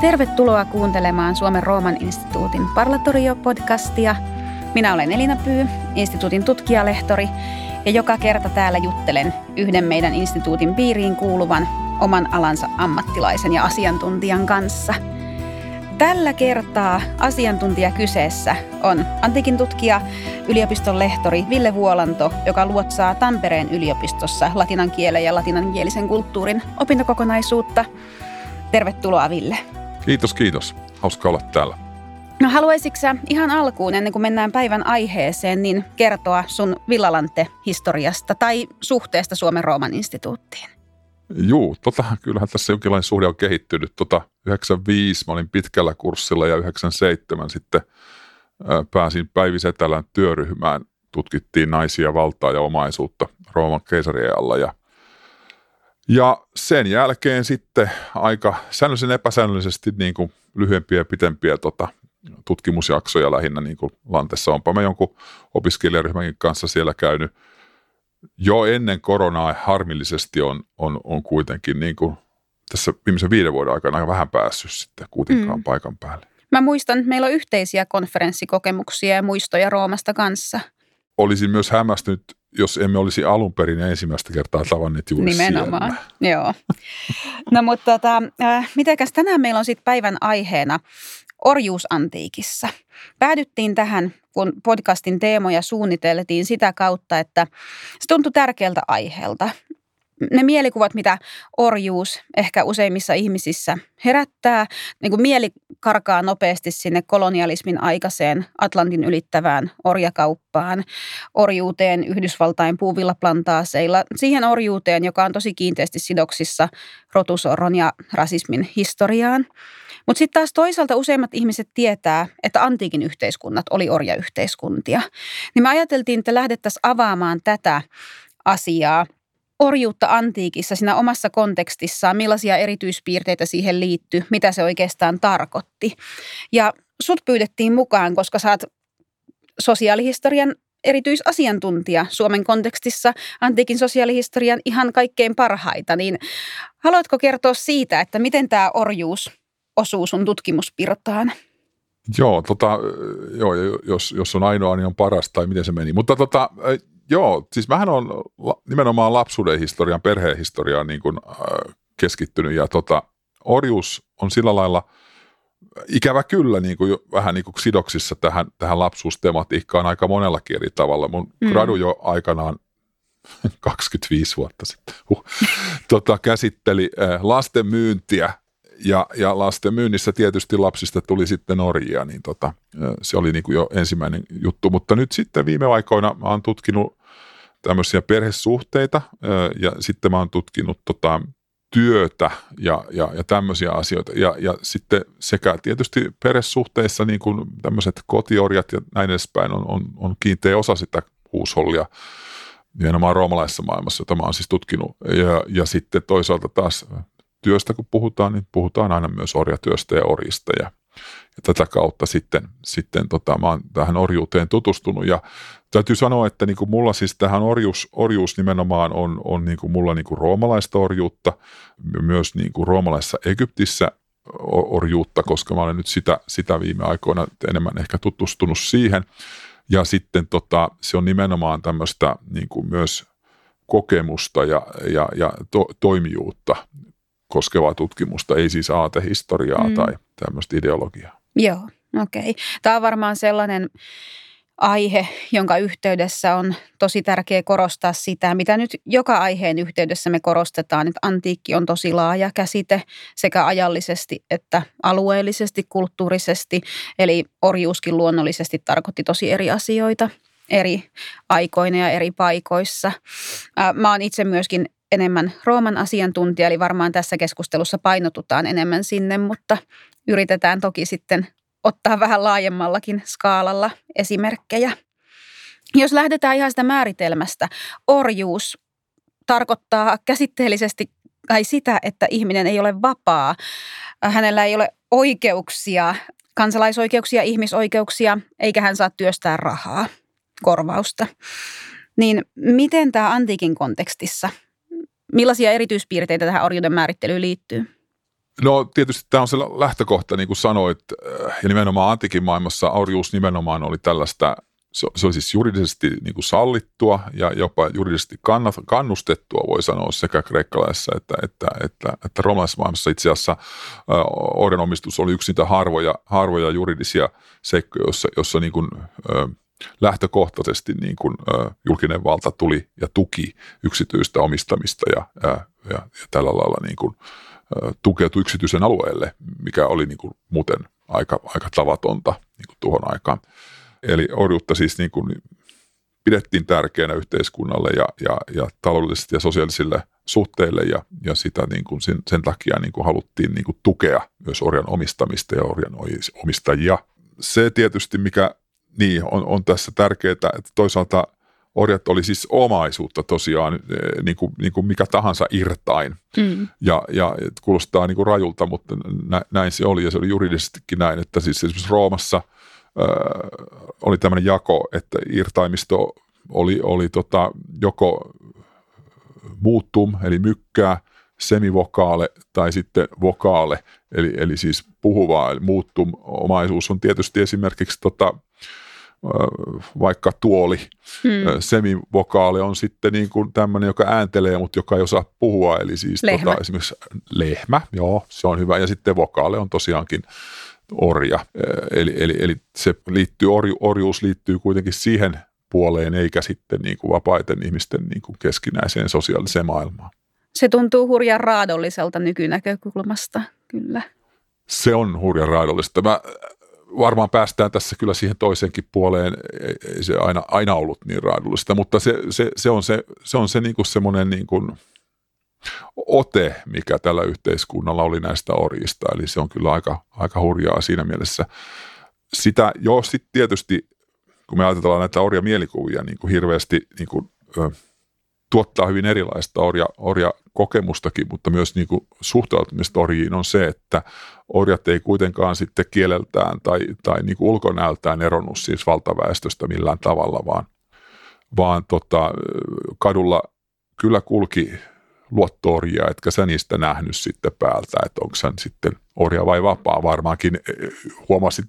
Tervetuloa kuuntelemaan Suomen Rooman instituutin Parlatorio-podcastia. Minä olen Elina Pyy, instituutin tutkijalehtori, ja joka kerta täällä juttelen yhden meidän instituutin piiriin kuuluvan oman alansa ammattilaisen ja asiantuntijan kanssa. Tällä kertaa asiantuntija kyseessä on antiikin tutkija, yliopiston lehtori Ville Vuolanto, joka luotsaa Tampereen yliopistossa latinan kielen ja latinankielisen kulttuurin opintokokonaisuutta. Tervetuloa Ville. Kiitos, kiitos. Hauska olla täällä. No haluaisitko ihan alkuun, ennen kuin mennään päivän aiheeseen, niin kertoa sun Villalante-historiasta tai suhteesta Suomen Rooman instituuttiin? Juu, tota, kyllähän tässä jonkinlainen suhde on kehittynyt. Tota, 95 mä olin pitkällä kurssilla ja 97 sitten ää, pääsin Päivi Setälän työryhmään. Tutkittiin naisia, valtaa ja omaisuutta Rooman keisariajalla ja ja sen jälkeen sitten aika säännöllisen epäsäännöllisesti niin kuin lyhyempiä ja pitempiä tota, tutkimusjaksoja lähinnä niin kuin Lantessa. Onpa mä jonkun opiskelijaryhmänkin kanssa siellä käynyt. Jo ennen koronaa harmillisesti on, on, on kuitenkin niin kuin tässä viimeisen viiden vuoden aikana aika vähän päässyt sitten kuitenkaan mm. paikan päälle. Mä muistan, että meillä on yhteisiä konferenssikokemuksia ja muistoja Roomasta kanssa. Olisin myös hämmästynyt jos emme olisi alun perin ensimmäistä kertaa tavanneet juuri Nimenomaan, siellä. joo. No mutta tota, äh, mitenkäs tänään meillä on sitten päivän aiheena orjuus antiikissa. Päädyttiin tähän, kun podcastin teemoja suunniteltiin sitä kautta, että se tuntui tärkeältä aiheelta ne mielikuvat, mitä orjuus ehkä useimmissa ihmisissä herättää, niin kuin mieli karkaa nopeasti sinne kolonialismin aikaiseen Atlantin ylittävään orjakauppaan, orjuuteen Yhdysvaltain puuvillaplantaasseilla, siihen orjuuteen, joka on tosi kiinteästi sidoksissa rotusorron ja rasismin historiaan. Mutta sitten taas toisaalta useimmat ihmiset tietää, että antiikin yhteiskunnat oli orjayhteiskuntia. Niin me ajateltiin, että lähdettäisiin avaamaan tätä asiaa – orjuutta antiikissa siinä omassa kontekstissaan, millaisia erityispiirteitä siihen liittyy, mitä se oikeastaan tarkoitti. Ja sut pyydettiin mukaan, koska oot sosiaalihistorian erityisasiantuntija Suomen kontekstissa, antiikin sosiaalihistorian ihan kaikkein parhaita, niin haluatko kertoa siitä, että miten tämä orjuus osuu sun tutkimuspirtaan? Joo, tota, joo jos, jos on ainoa, niin on paras, tai miten se meni. Mutta tota, Joo, siis mähän on nimenomaan lapsuuden historian, perheen historiaan niin kuin, äh, keskittynyt ja tota, orjuus on sillä lailla ikävä kyllä niin kuin, vähän niin kuin sidoksissa tähän, tähän lapsuustematiikkaan aika monellakin eri tavalla. Mun mm. gradu jo aikanaan 25 vuotta sitten huh, tota, käsitteli äh, lasten myyntiä ja, ja lasten myynnissä tietysti lapsista tuli sitten orjia, niin tota, se oli niin kuin jo ensimmäinen juttu. Mutta nyt sitten viime aikoina oon tutkinut tämmöisiä perhesuhteita ja sitten mä oon tutkinut tota, työtä ja, ja, ja tämmöisiä asioita. Ja, ja sitten sekä tietysti perhesuhteissa niin kuin tämmöiset kotiorjat ja näin edespäin on, on, on kiinteä osa sitä huushollia nimenomaan roomalaisessa maailmassa, jota mä oon siis tutkinut. Ja, ja sitten toisaalta taas työstä kun puhutaan, niin puhutaan aina myös orjatyöstä ja orjista ja, ja tätä kautta sitten, sitten tota, mä oon tähän orjuuteen tutustunut ja täytyy sanoa, että niin kuin mulla siis tähän orjuus, orjuus nimenomaan on, on niin kuin mulla niin kuin roomalaista orjuutta, myös niin kuin roomalaisessa Egyptissä orjuutta, koska mä olen nyt sitä, sitä viime aikoina enemmän ehkä tutustunut siihen. Ja sitten tota, se on nimenomaan tämmöistä niin kuin myös kokemusta ja, ja, ja to, toimijuutta koskevaa tutkimusta, ei siis aatehistoriaa mm. tai tämmöistä ideologiaa. Joo, okei. Okay. Tämä on varmaan sellainen aihe, jonka yhteydessä on tosi tärkeää korostaa sitä, mitä nyt joka aiheen yhteydessä me korostetaan, että antiikki on tosi laaja käsite sekä ajallisesti että alueellisesti, kulttuurisesti. Eli orjuuskin luonnollisesti tarkoitti tosi eri asioita eri aikoina ja eri paikoissa. Mä oon itse myöskin enemmän Rooman asiantuntija, eli varmaan tässä keskustelussa painotutaan enemmän sinne, mutta yritetään toki sitten ottaa vähän laajemmallakin skaalalla esimerkkejä. Jos lähdetään ihan sitä määritelmästä, orjuus tarkoittaa käsitteellisesti kai sitä, että ihminen ei ole vapaa. Hänellä ei ole oikeuksia, kansalaisoikeuksia, ihmisoikeuksia, eikä hän saa työstää rahaa, korvausta. Niin miten tämä antiikin kontekstissa, millaisia erityispiirteitä tähän orjuuden määrittelyyn liittyy? No tietysti tämä on se lähtökohta, niin kuin sanoit, ja nimenomaan antiikin maailmassa orjuus nimenomaan oli tällaista se, oli siis juridisesti niin kuin sallittua ja jopa juridisesti kannustettua, voi sanoa, sekä kreikkalaisessa että, että, että, että roomalaisessa itse asiassa äh, omistus oli yksi niitä harvoja, harvoja juridisia seikkoja, jossa, jossa niin kuin, äh, lähtökohtaisesti niin kuin, äh, julkinen valta tuli ja tuki yksityistä omistamista ja, ja, ja, ja tällä lailla niin kuin, äh, tukeutui yksityisen alueelle, mikä oli niin kuin, muuten aika, aika tavatonta niin kuin tuohon aikaan. Eli orjuutta siis niin kuin pidettiin tärkeänä yhteiskunnalle ja, ja, ja taloudellisesti ja sosiaalisille suhteille ja, ja sitä niin kuin sen, sen takia niin kuin haluttiin niin kuin tukea myös orjan omistamista ja orjan omistajia. Se tietysti, mikä niin, on, on tässä tärkeää, että toisaalta orjat oli siis omaisuutta tosiaan, eh, niin kuin, niin kuin mikä tahansa irtain. Mm. Ja, ja kuulostaa niin kuin rajulta, mutta näin se oli ja se oli juridisestikin näin, että siis esimerkiksi Roomassa – oli tämmöinen jako, että irtaimisto oli, oli tota, joko muuttum, eli mykkää, semivokaale tai sitten vokaale, eli, eli siis puhuvaa, eli muuttum omaisuus on tietysti esimerkiksi tota, vaikka tuoli, hmm. semivokaali on sitten niin kuin tämmöinen, joka ääntelee, mutta joka ei osaa puhua, eli siis lehmä. Tota, esimerkiksi lehmä, joo, se on hyvä, ja sitten vokaale on tosiaankin orja. Eli, eli, eli se liittyy, orju, orjuus liittyy kuitenkin siihen puoleen, eikä sitten niin kuin vapaiden ihmisten niin kuin keskinäiseen sosiaaliseen maailmaan. Se tuntuu hurjan raadolliselta nykynäkökulmasta, kyllä. Se on hurjan raadollista. Mä varmaan päästään tässä kyllä siihen toiseenkin puoleen. Ei se aina, aina ollut niin raadollista, mutta se, se, se on se, se, on se niin kuin semmoinen niin kuin – ote, mikä tällä yhteiskunnalla oli näistä orjista. Eli se on kyllä aika, aika hurjaa siinä mielessä. Sitä jo sitten tietysti, kun me ajatellaan näitä orjamielikuvia, niin kuin hirveästi niin kuin, ö, tuottaa hyvin erilaista orja, orjakokemustakin, mutta myös niin kuin suhtautumista orjiin on se, että orjat ei kuitenkaan sitten kieleltään tai, tai niin kuin ulkonäöltään eronnut siis valtaväestöstä millään tavalla, vaan, vaan tota, kadulla kyllä kulki luottoorjia, etkä sä niistä nähnyt sitten päältä, että onko hän sitten orja vai vapaa. Varmaankin e, huomasit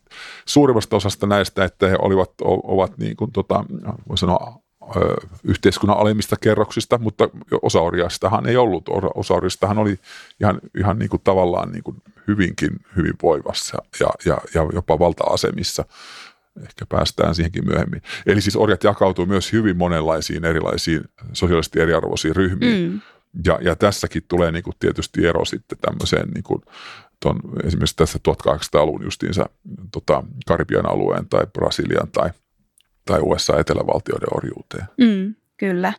suurimmasta osasta näistä, että he olivat, ovat niin kuin tota, voi sanoa, yhteiskunnan alemmista kerroksista, mutta osa orjaistahan ei ollut. Osa orjistahan oli ihan, ihan niin kuin tavallaan niin kuin hyvinkin hyvin voivassa ja, ja, ja jopa valta-asemissa. Ehkä päästään siihenkin myöhemmin. Eli siis orjat jakautuu myös hyvin monenlaisiin erilaisiin sosiaalisesti eriarvoisiin ryhmiin. Mm. Ja, ja tässäkin tulee niin kuin tietysti ero sitten tämmöiseen niin kuin ton, esimerkiksi tässä 1800-luvun justiinsa tota, Karibian alueen tai Brasilian tai, tai USA-etelävaltioiden orjuuteen. Mm, kyllä.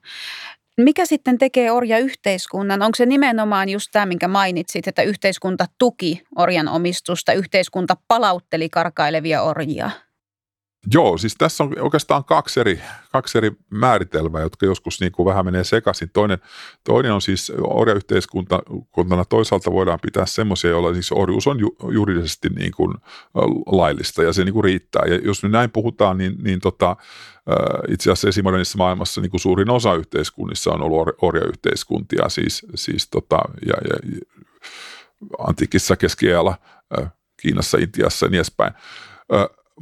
Mikä sitten tekee orja-yhteiskunnan? Onko se nimenomaan just tämä, minkä mainitsit, että yhteiskunta tuki orjan omistusta, yhteiskunta palautteli karkailevia orjia? Joo, siis tässä on oikeastaan kaksi eri, kaksi eri määritelmää, jotka joskus niin kuin vähän menee sekaisin. Toinen, toinen on siis orjayhteiskuntana. Toisaalta voidaan pitää semmoisia, joilla siis orjuus on ju, juridisesti niin kuin laillista ja se niin kuin riittää. Ja jos me näin puhutaan, niin, niin tota, itse asiassa esimodernissa maailmassa niin kuin suurin osa yhteiskunnissa on ollut or, orjayhteiskuntia, siis, siis tota, ja, ja, antiikissa keskiajalla, Kiinassa, Intiassa ja niin edespäin.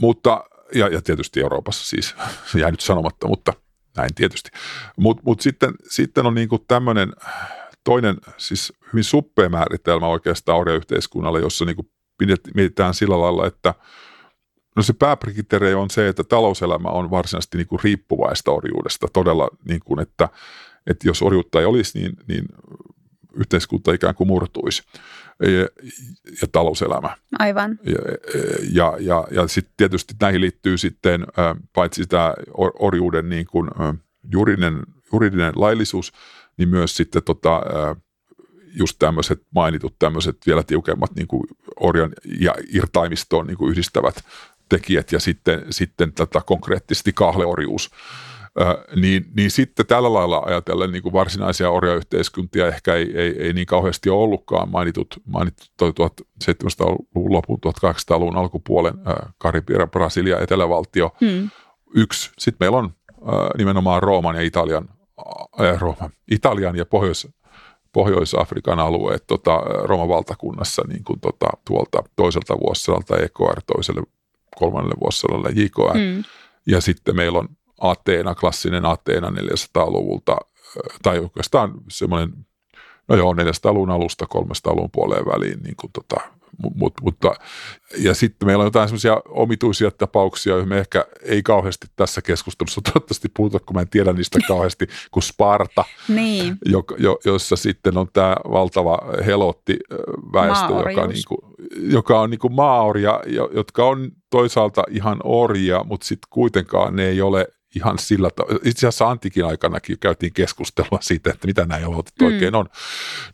Mutta ja, ja tietysti Euroopassa siis, jäi nyt sanomatta, mutta näin tietysti. Mutta mut sitten, sitten on niinku tämmöinen toinen, siis hyvin suppea määritelmä oikeastaan orjayhteiskunnalle, jossa niinku mietitään sillä lailla, että no se pääkriteeri on se, että talouselämä on varsinaisesti niinku riippuvaista orjuudesta. Todella, niin kuin, että, että jos orjuutta ei olisi, niin, niin yhteiskunta ikään kuin murtuisi ja, ja talouselämä. Aivan. Ja, ja, ja, ja sitten tietysti näihin liittyy sitten paitsi tämä orjuuden niin kuin, juridinen, juridinen laillisuus, niin myös sitten tota, just tämmöiset mainitut tämmöiset vielä tiukemmat niin kuin orjan ja irtaimistoon niin kuin yhdistävät tekijät ja sitten, sitten tätä konkreettisesti kahleorjuus niin, niin sitten tällä lailla ajatellen niin kuin varsinaisia orjayhteiskuntia ehkä ei, ei, ei niin kauheasti ole ollutkaan mainitut, mainitut 1700-luvun lopun, 1800-luvun alkupuolen äh, Karibia, Brasilia, etelävaltio. Hmm. Yksi. Sitten meillä on äh, nimenomaan Rooman ja Italian, äh, Rooman, Italian ja Pohjois, Pohjois-Afrikan alueet tota, Roman valtakunnassa niin kuin, tota, tuolta toiselta vuosisadalta EKR, toiselle kolmannelle vuosisadalle JKR. Mm. Ja sitten meillä on Ateena, klassinen Ateena 400-luvulta, tai oikeastaan semmoinen, no joo, 400-luvun alusta 300-luvun puoleen väliin niin kuin tota, Mut, mutta, ja sitten meillä on jotain semmoisia omituisia tapauksia, joihin me ehkä ei kauheasti tässä keskustelussa toivottavasti puhuta, kun mä en tiedä niistä kauheasti, kuin Sparta, niin. jo, jo, jossa sitten on tämä valtava helotti väestö, joka, niin kuin, joka on niin kuin maaoria, jotka on toisaalta ihan orjia, mutta sitten kuitenkaan ne ei ole ihan sillä tavalla. Itse asiassa antikin aikanakin käytiin keskustelua siitä, että mitä nämä elotit mm. oikein on.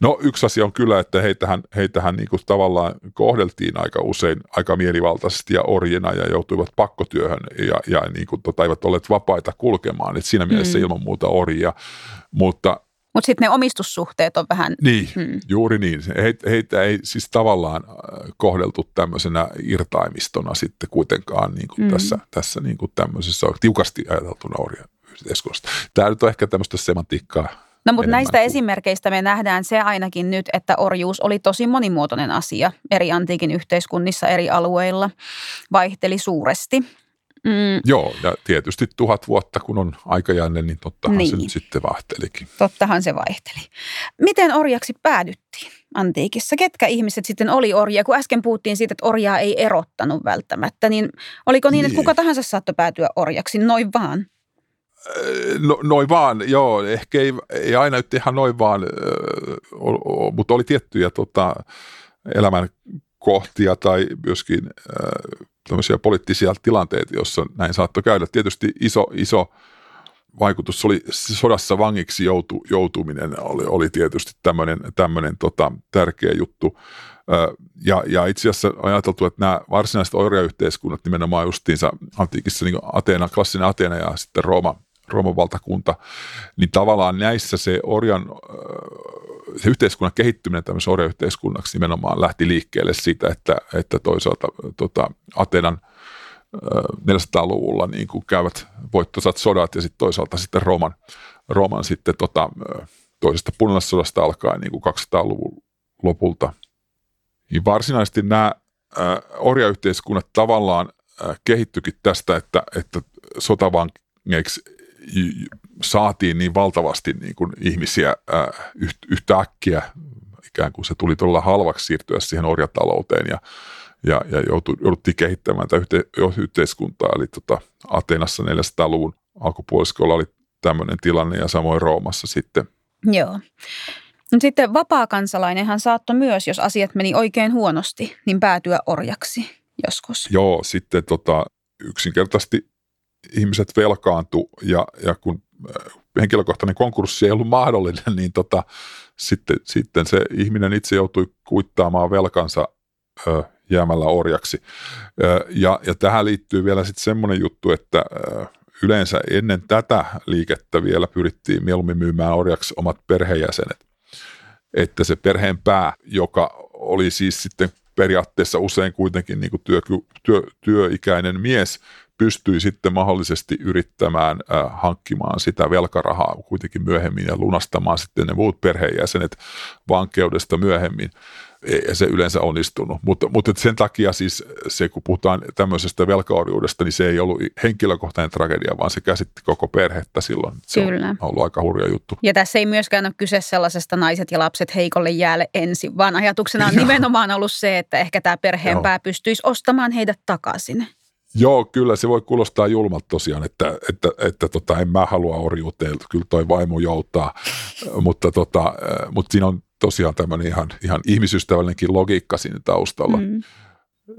No yksi asia on kyllä, että heitähän, heitähän niin kuin tavallaan kohdeltiin aika usein aika mielivaltaisesti ja orjina ja joutuivat pakkotyöhön ja, ja niin kuin tota, eivät olleet vapaita kulkemaan. Et siinä mielessä mm. ilman muuta orjia, mutta mutta sitten ne omistussuhteet on vähän... Niin, hmm. juuri niin. Heitä, heitä ei siis tavallaan äh, kohdeltu tämmöisenä irtaimistona sitten kuitenkaan niin kuin hmm. tässä, tässä niin kuin tämmöisessä tiukasti ajateltuna orja yhteiskunnasta. Tämä nyt on ehkä tämmöistä semantiikkaa No mutta näistä kuin... esimerkkeistä me nähdään se ainakin nyt, että orjuus oli tosi monimuotoinen asia eri antiikin yhteiskunnissa eri alueilla, vaihteli suuresti. Mm. Joo, ja tietysti tuhat vuotta, kun on aikajänne, niin tottahan niin. se nyt sitten vaihtelikin. Tottahan se vaihteli. Miten orjaksi päädyttiin antiikissa? Ketkä ihmiset sitten oli orjia? Kun äsken puhuttiin siitä, että orjaa ei erottanut välttämättä, niin oliko niin, niin. että kuka tahansa saattoi päätyä orjaksi noin vaan? No, noin vaan, joo. Ehkä ei, ei aina nyt ihan noin vaan, mutta oli tiettyjä tota, elämän kohtia tai myöskin tämmöisiä poliittisia tilanteita, joissa näin saattoi käydä. Tietysti iso, iso vaikutus oli sodassa vangiksi joutu, joutuminen oli, oli tietysti tämmöinen, tämmöinen tota, tärkeä juttu. Ja, ja itse asiassa ajateltu, että nämä varsinaiset orjayhteiskunnat nimenomaan justiinsa antiikissa, niin Ateena, klassinen Ateena ja sitten Rooma, Rooman valtakunta, niin tavallaan näissä se orjan se yhteiskunnan kehittyminen tämmöisen orjayhteiskunnaksi nimenomaan lähti liikkeelle siitä, että, että toisaalta tota, Atenan 400-luvulla niin käyvät voittoisat sodat ja sitten toisaalta sitten Rooman, Rooman sitten tota, toisesta punaisesta alkaen niin kuin 200-luvun lopulta. Niin varsinaisesti nämä äh, orjayhteiskunnat tavallaan kehittyikin tästä, että, että sotavangeiksi saatiin niin valtavasti niin kuin ihmisiä äh, yhtä äkkiä, ikään kuin se tuli todella halvaksi siirtyä siihen orjatalouteen ja, ja, ja joutu, jouduttiin kehittämään tätä yhte, yhteiskuntaa. Eli tota, Atenassa 400-luvun alkupuoliskolla oli tämmöinen tilanne ja samoin Roomassa sitten. Joo. Sitten vapaa-kansalainenhan saattoi myös, jos asiat meni oikein huonosti, niin päätyä orjaksi joskus. Joo, sitten tota, yksinkertaisesti ihmiset velkaantu ja, ja kun äh, henkilökohtainen konkurssi ei ollut mahdollinen, niin tota, sitten, sitten se ihminen itse joutui kuittaamaan velkansa ö, jäämällä orjaksi. Ö, ja, ja tähän liittyy vielä sitten semmoinen juttu, että ö, yleensä ennen tätä liikettä vielä pyrittiin mieluummin myymään orjaksi omat perheenjäsenet. Että se perheen pää, joka oli siis sitten periaatteessa usein kuitenkin niin kuin työ, työ, työikäinen mies, pystyi sitten mahdollisesti yrittämään äh, hankkimaan sitä velkarahaa kuitenkin myöhemmin ja lunastamaan sitten ne muut perheenjäsenet vankeudesta myöhemmin. Ei se yleensä onnistunut, mutta, mutta sen takia siis se, kun puhutaan tämmöisestä velkaorjuudesta, niin se ei ollut henkilökohtainen tragedia, vaan se käsitti koko perhettä silloin. Se Kyllä. on ollut aika hurja juttu. Ja tässä ei myöskään ole kyse sellaisesta naiset ja lapset heikolle jäälle ensin, vaan ajatuksena on nimenomaan ollut se, että ehkä tämä perheenpää pystyisi ostamaan heidät takaisin. Joo, kyllä se voi kuulostaa julmalta tosiaan, että, että, että tota, en mä halua orjuuteen, kyllä toi vaimo joutaa, mutta, tota, mutta siinä on tosiaan tämmöinen ihan, ihan ihmisystävällinenkin logiikka siinä taustalla. Mm.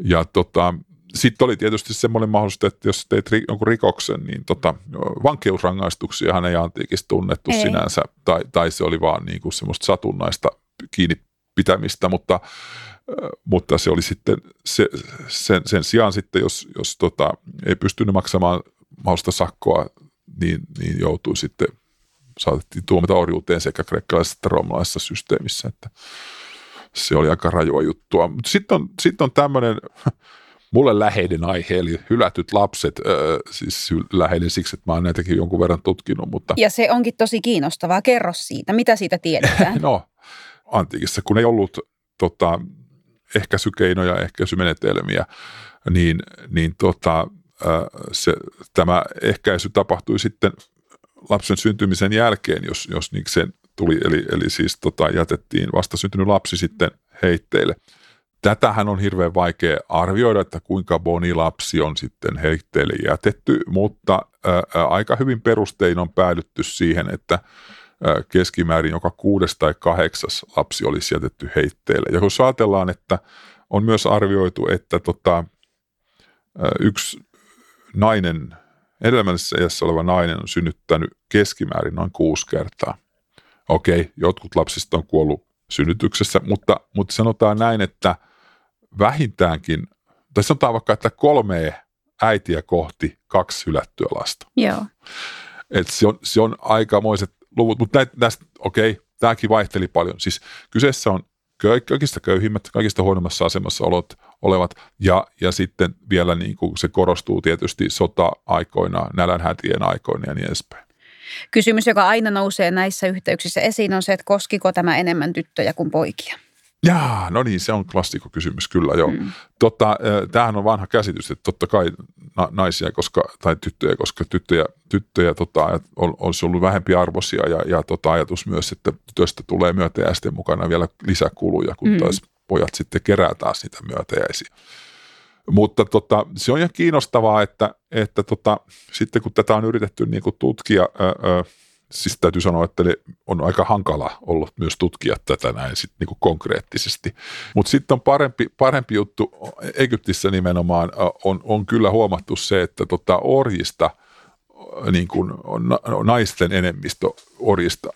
Ja tota, sitten oli tietysti semmoinen mahdollisuus, että jos teit jonkun rikoksen, niin tota, vankeusrangaistuksiahan ei antiikissa tunnettu ei. sinänsä, tai, tai se oli vaan niin kuin semmoista satunnaista kiinni pitämistä, mutta mutta se oli sitten se, sen, sen sijaan sitten, jos, jos tota, ei pystynyt maksamaan mahdollista sakkoa, niin, niin joutui sitten, saatettiin tuomita orjuuteen sekä kreikkalaisessa että roomalaisessa systeemissä, että se oli aika rajua juttua. Mutta sitten on, sit on tämmöinen mulle läheinen aihe, eli hylätyt lapset, äh, siis läheinen siksi, että mä oon näitäkin jonkun verran tutkinut. Mutta... Ja se onkin tosi kiinnostavaa. Kerro siitä. Mitä siitä tiedetään? no, antiikissa, kun ei ollut tota, ehkäisykeinoja, ehkäisymenetelmiä, niin, niin tota, se, tämä ehkäisy tapahtui sitten lapsen syntymisen jälkeen, jos, jos niin sen tuli, eli, eli siis tota, jätettiin vastasyntynyt lapsi sitten heitteille. Tätähän on hirveän vaikea arvioida, että kuinka moni lapsi on sitten heitteille jätetty, mutta ää, aika hyvin perustein on päädytty siihen, että keskimäärin joka kuudes tai kahdeksas lapsi olisi jätetty heitteille. Ja kun ajatellaan, että on myös arvioitu, että tota, yksi nainen, edellisessä iässä oleva nainen on synnyttänyt keskimäärin noin kuusi kertaa. Okei, jotkut lapsista on kuollut synnytyksessä, mutta, mutta sanotaan näin, että vähintäänkin, tai sanotaan vaikka, että kolme äitiä kohti kaksi hylättyä lasta. Joo. Et se, on, se on aikamoiset luvut, mutta näitä, näistä, okei, tämäkin vaihteli paljon. Siis kyseessä on kaikista köyhimmät, kaikista huonommassa asemassa olot, olevat, ja, ja sitten vielä niin kuin se korostuu tietysti sota-aikoina, nälänhätien aikoina ja niin edespäin. Kysymys, joka aina nousee näissä yhteyksissä esiin, on se, että koskiko tämä enemmän tyttöjä kuin poikia? Jaa, no niin, se on klassikokysymys kyllä joo. Mm. Totta, tämähän on vanha käsitys, että totta kai naisia koska, tai tyttöjä, koska tyttöjä, tyttöjä tota, on, olisi ollut vähempi arvoisia ja, ja tota, ajatus myös, että tytöstä tulee myötäjäisten mukana vielä lisäkuluja, kun mm. taas pojat sitten kerää taas niitä myötäjäisiä. Mutta tota, se on ihan kiinnostavaa, että, että tota, sitten kun tätä on yritetty niin kuin tutkia, ää, siis täytyy sanoa, että on aika hankala ollut myös tutkia tätä näin sit niin kuin konkreettisesti. Mutta sitten on parempi, parempi juttu, Egyptissä nimenomaan on, on kyllä huomattu se, että tota orjista, niin kuin naisten enemmistö orjista,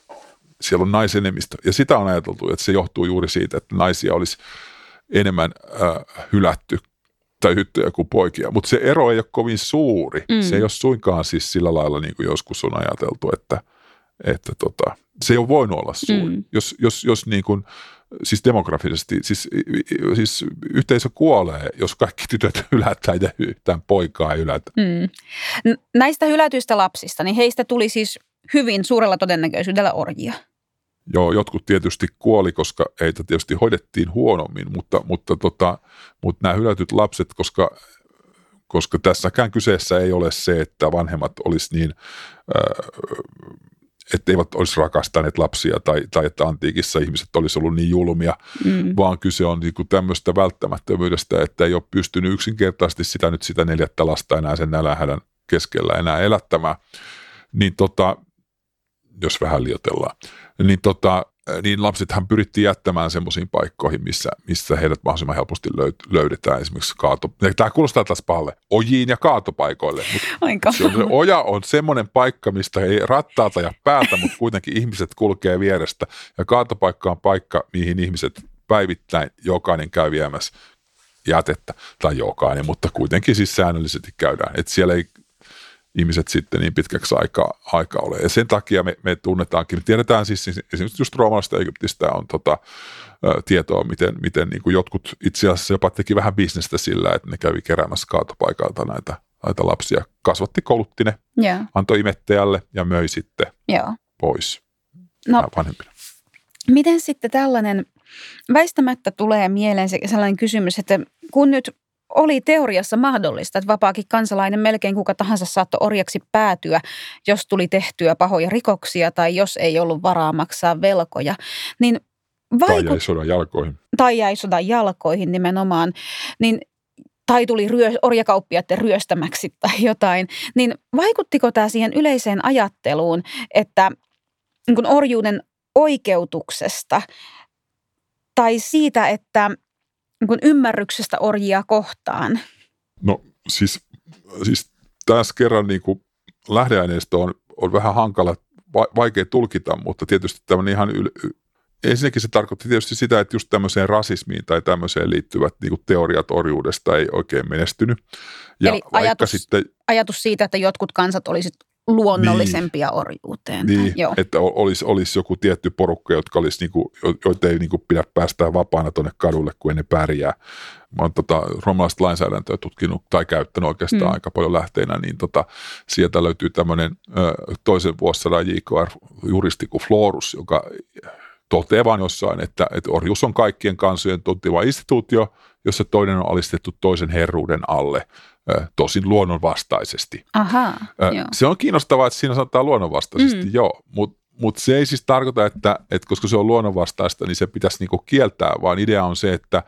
siellä on naisenemmistö. Ja sitä on ajateltu, että se johtuu juuri siitä, että naisia olisi enemmän äh, hylätty tai tyttöjä kuin poikia. Mutta se ero ei ole kovin suuri. Mm. Se ei ole suinkaan siis sillä lailla, niin kuin joskus on ajateltu, että, että tota, se ei ole voinut olla suuri. Mm. Jos, jos, jos niin kuin, siis demografisesti, siis, siis yhteisö kuolee, jos kaikki tytöt hylätään ja yhtään poikaa hylätä. Mm. Näistä hylätyistä lapsista, niin heistä tuli siis hyvin suurella todennäköisyydellä orjia. Joo, jotkut tietysti kuoli, koska heitä tietysti hoidettiin huonommin, mutta, mutta, tota, mutta nämä hylätyt lapset, koska, koska tässäkään kyseessä ei ole se, että vanhemmat olisi niin, äh, etteivät olisi rakastaneet lapsia tai, tai että antiikissa ihmiset olisi ollut niin julmia, mm. vaan kyse on niin kuin tämmöistä välttämättömyydestä, että ei ole pystynyt yksinkertaisesti sitä nyt sitä neljättä lasta enää sen nälänhädän keskellä enää elättämään. Niin tota, jos vähän liotellaan, niin, tota, niin lapsethan pyrittiin jättämään semmoisiin paikkoihin, missä, missä heidät mahdollisimman helposti löydetään esimerkiksi kaato. Tämä kuulostaa taas pahalle, ojiin ja kaatopaikoille. Mutta se, on, se oja on semmoinen paikka, mistä ei rattaalta ja päältä, mutta kuitenkin ihmiset kulkee vierestä. Ja kaatopaikka on paikka, mihin ihmiset päivittäin jokainen käy viemässä jätettä, tai jokainen, mutta kuitenkin siis säännöllisesti käydään. Et siellä ei ihmiset sitten niin pitkäksi aikaa, aika ole. Ja sen takia me, me tunnetaankin, me tiedetään siis, siis esimerkiksi just roomalaisesta Egyptistä on tota, tietoa, miten, miten niin kuin jotkut itse asiassa jopa teki vähän bisnestä sillä, että ne kävi keräämässä kaatopaikalta näitä, näitä lapsia. Kasvatti, koulutti ne, yeah. antoi imettäjälle ja möi sitten yeah. pois no, vanhempina. Miten sitten tällainen, väistämättä tulee mieleen sellainen kysymys, että kun nyt oli teoriassa mahdollista, että vapaakin kansalainen melkein kuka tahansa saattoi orjaksi päätyä, jos tuli tehtyä pahoja rikoksia tai jos ei ollut varaa maksaa velkoja. Niin vaikut... Tai jäi sodan jalkoihin. Tai jäi sodan jalkoihin nimenomaan. Niin tai tuli ryö, orjakauppiaiden ryöstämäksi tai jotain, niin vaikuttiko tämä siihen yleiseen ajatteluun, että niin kun orjuuden oikeutuksesta tai siitä, että niin kuin ymmärryksestä orjia kohtaan? No siis, siis tässä kerran niin kuin lähdeaineisto on, on vähän hankala, vaikea tulkita, mutta tietysti tämmöinen ihan yl- Ensinnäkin se tarkoitti tietysti sitä, että just tämmöiseen rasismiin tai tämmöiseen liittyvät niin kuin teoriat orjuudesta ei oikein menestynyt. Ja Eli ajatus, sitten, ajatus siitä, että jotkut kansat olisivat luonnollisempia niin, orjuuteen. Niin, Joo. että olisi, olisi joku tietty porukka, jotka olisi, niin kuin, joita ei niin kuin pidä päästää vapaana tuonne kadulle, kun ne pärjää. Mä oon tota, romalaiset lainsäädäntöä tutkinut tai käyttänyt oikeastaan mm. aika paljon lähteenä, niin tota, sieltä löytyy tämmöinen toisen vuosisadan JKR-juristi kuin Florus, joka toteaa vaan jossain, että, että orjuus on kaikkien kansojen tuntiva instituutio, jossa toinen on alistettu toisen herruuden alle, tosin luonnonvastaisesti. Aha, Se on kiinnostavaa, että siinä sanotaan luonnonvastaisesti, mm. joo, mutta mutta se ei siis tarkoita, että, että koska se on luonnonvastaista, niin se pitäisi niinku kieltää, vaan idea on se, että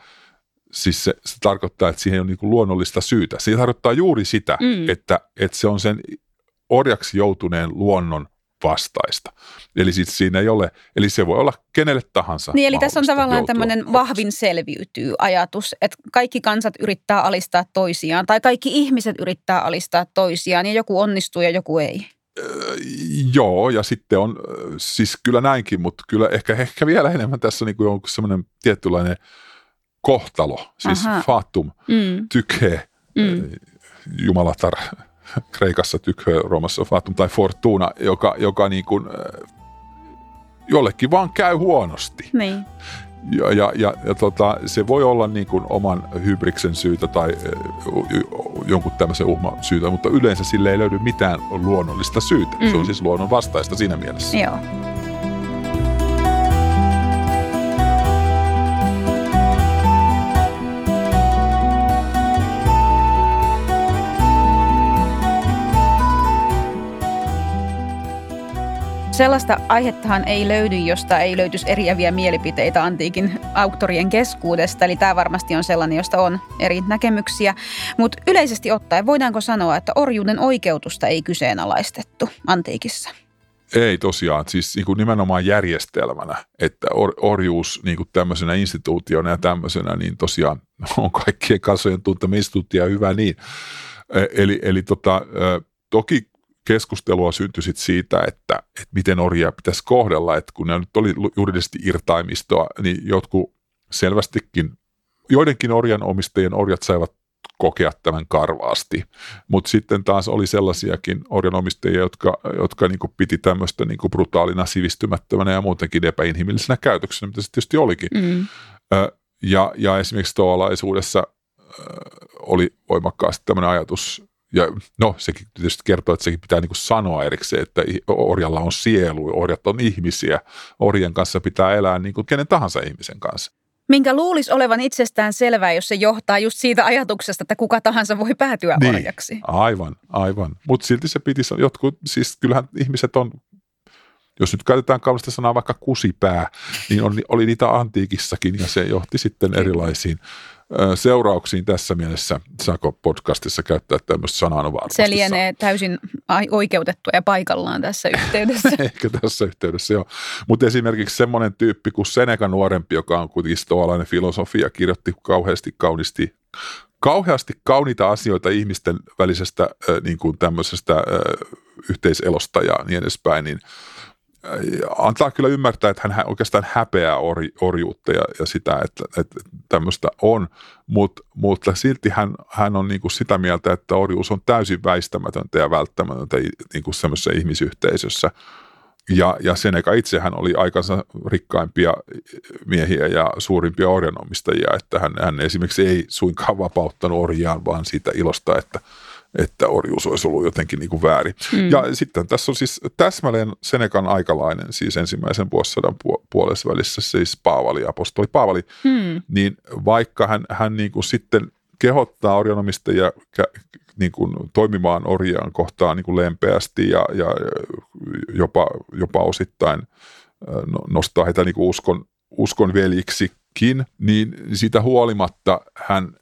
siis se, se tarkoittaa, että siihen on niinku luonnollista syytä. Se tarkoittaa juuri sitä, mm. että, että se on sen orjaksi joutuneen luonnon vastaista. Eli siis siinä ei ole, eli se voi olla kenelle tahansa. Niin, eli tässä on tavallaan tämmöinen vahvin selviytyy ajatus, että kaikki kansat yrittää alistaa toisiaan tai kaikki ihmiset yrittää alistaa toisiaan ja joku onnistuu ja joku ei. Öö, joo, ja sitten on, siis kyllä näinkin, mutta kyllä ehkä, ehkä vielä enemmän tässä niin kuin on semmoinen tietynlainen kohtalo, siis Aha. fatum, mm. tykee, mm. jumalatar Kreikassa tykhö, Roomassa Fatum tai Fortuna, joka, joka niin kuin, jollekin vaan käy huonosti. Niin. Ja, ja, ja, ja tota, se voi olla niin kuin oman hybriksen syytä tai jonkun tämmöisen uhman syytä, mutta yleensä sille ei löydy mitään luonnollista syytä. Mm. Se on mm. siis luonnon vastaista siinä mielessä. Joo. Sellaista aihettahan ei löydy, josta ei löytyisi eriäviä mielipiteitä antiikin auktorien keskuudesta. Eli tämä varmasti on sellainen, josta on eri näkemyksiä. Mutta yleisesti ottaen voidaanko sanoa, että orjuuden oikeutusta ei kyseenalaistettu antiikissa? Ei tosiaan, siis niin kuin nimenomaan järjestelmänä, että or, orjuus niin kuin tämmöisenä instituutiona ja tämmöisenä, niin tosiaan on kaikkien kansojen tuntema instituutio hyvä niin. E, eli, eli tota, toki keskustelua syntyi sit siitä, että, että miten orjia pitäisi kohdella, että kun ne nyt oli juridisesti irtaimistoa, niin jotkut selvästikin, joidenkin orjan omistajien orjat saivat kokea tämän karvaasti, mutta sitten taas oli sellaisiakin orjanomistajia, jotka, jotka niin piti tämmöistä niin brutaalina, sivistymättömänä ja muutenkin epäinhimillisenä käytöksenä, mitä se tietysti olikin. Mm. Ja, ja esimerkiksi tuollaisuudessa oli voimakkaasti tämmöinen ajatus ja no, sekin tietysti kertoo, että sekin pitää niin sanoa erikseen, että orjalla on sielu, orjat on ihmisiä. Orjen kanssa pitää elää niin kuin kenen tahansa ihmisen kanssa. Minkä luulisi olevan itsestään selvää, jos se johtaa just siitä ajatuksesta, että kuka tahansa voi päätyä niin, orjaksi. Aivan, aivan. Mutta silti se piti, jotkut, siis kyllähän ihmiset on jos nyt käytetään kaunista sanaa vaikka kusipää, niin on, oli niitä antiikissakin ja se johti sitten erilaisiin seurauksiin tässä mielessä. Saako podcastissa käyttää tämmöistä sanaa? No se lienee täysin oikeutettua ja paikallaan tässä yhteydessä. Ehkä tässä yhteydessä, joo. Mutta esimerkiksi semmoinen tyyppi kuin Seneca nuorempi, joka on kuitenkin stoalainen filosofia, kirjoitti kauheasti kaunisti kauheasti kauniita asioita ihmisten välisestä äh, niin kuin tämmöisestä äh, yhteiselosta ja niin edespäin, niin antaa kyllä ymmärtää, että hän oikeastaan häpeää ori, orjuutta ja, ja sitä, että, että tämmöistä on, Mut, mutta silti hän, hän on niin kuin sitä mieltä, että orjuus on täysin väistämätöntä ja välttämätöntä niin semmoisessa ihmisyhteisössä. Ja, ja Seneca itsehän oli aikansa rikkaimpia miehiä ja suurimpia orjanomistajia, että hän, hän esimerkiksi ei suinkaan vapauttanut orjaan, vaan siitä ilosta, että – että orjuus olisi ollut jotenkin niin kuin väärin. Mm. Ja sitten tässä on siis täsmälleen Senekan aikalainen, siis ensimmäisen vuosisadan puolessa välissä, siis Paavali, apostoli Paavali, mm. niin vaikka hän, hän niin kuin sitten kehottaa orjanomistajia niin kuin toimimaan orjaan kohtaan niin kuin lempeästi ja, ja jopa, jopa osittain no, nostaa heitä niin kuin uskon, uskon veljiksikin, niin sitä huolimatta hän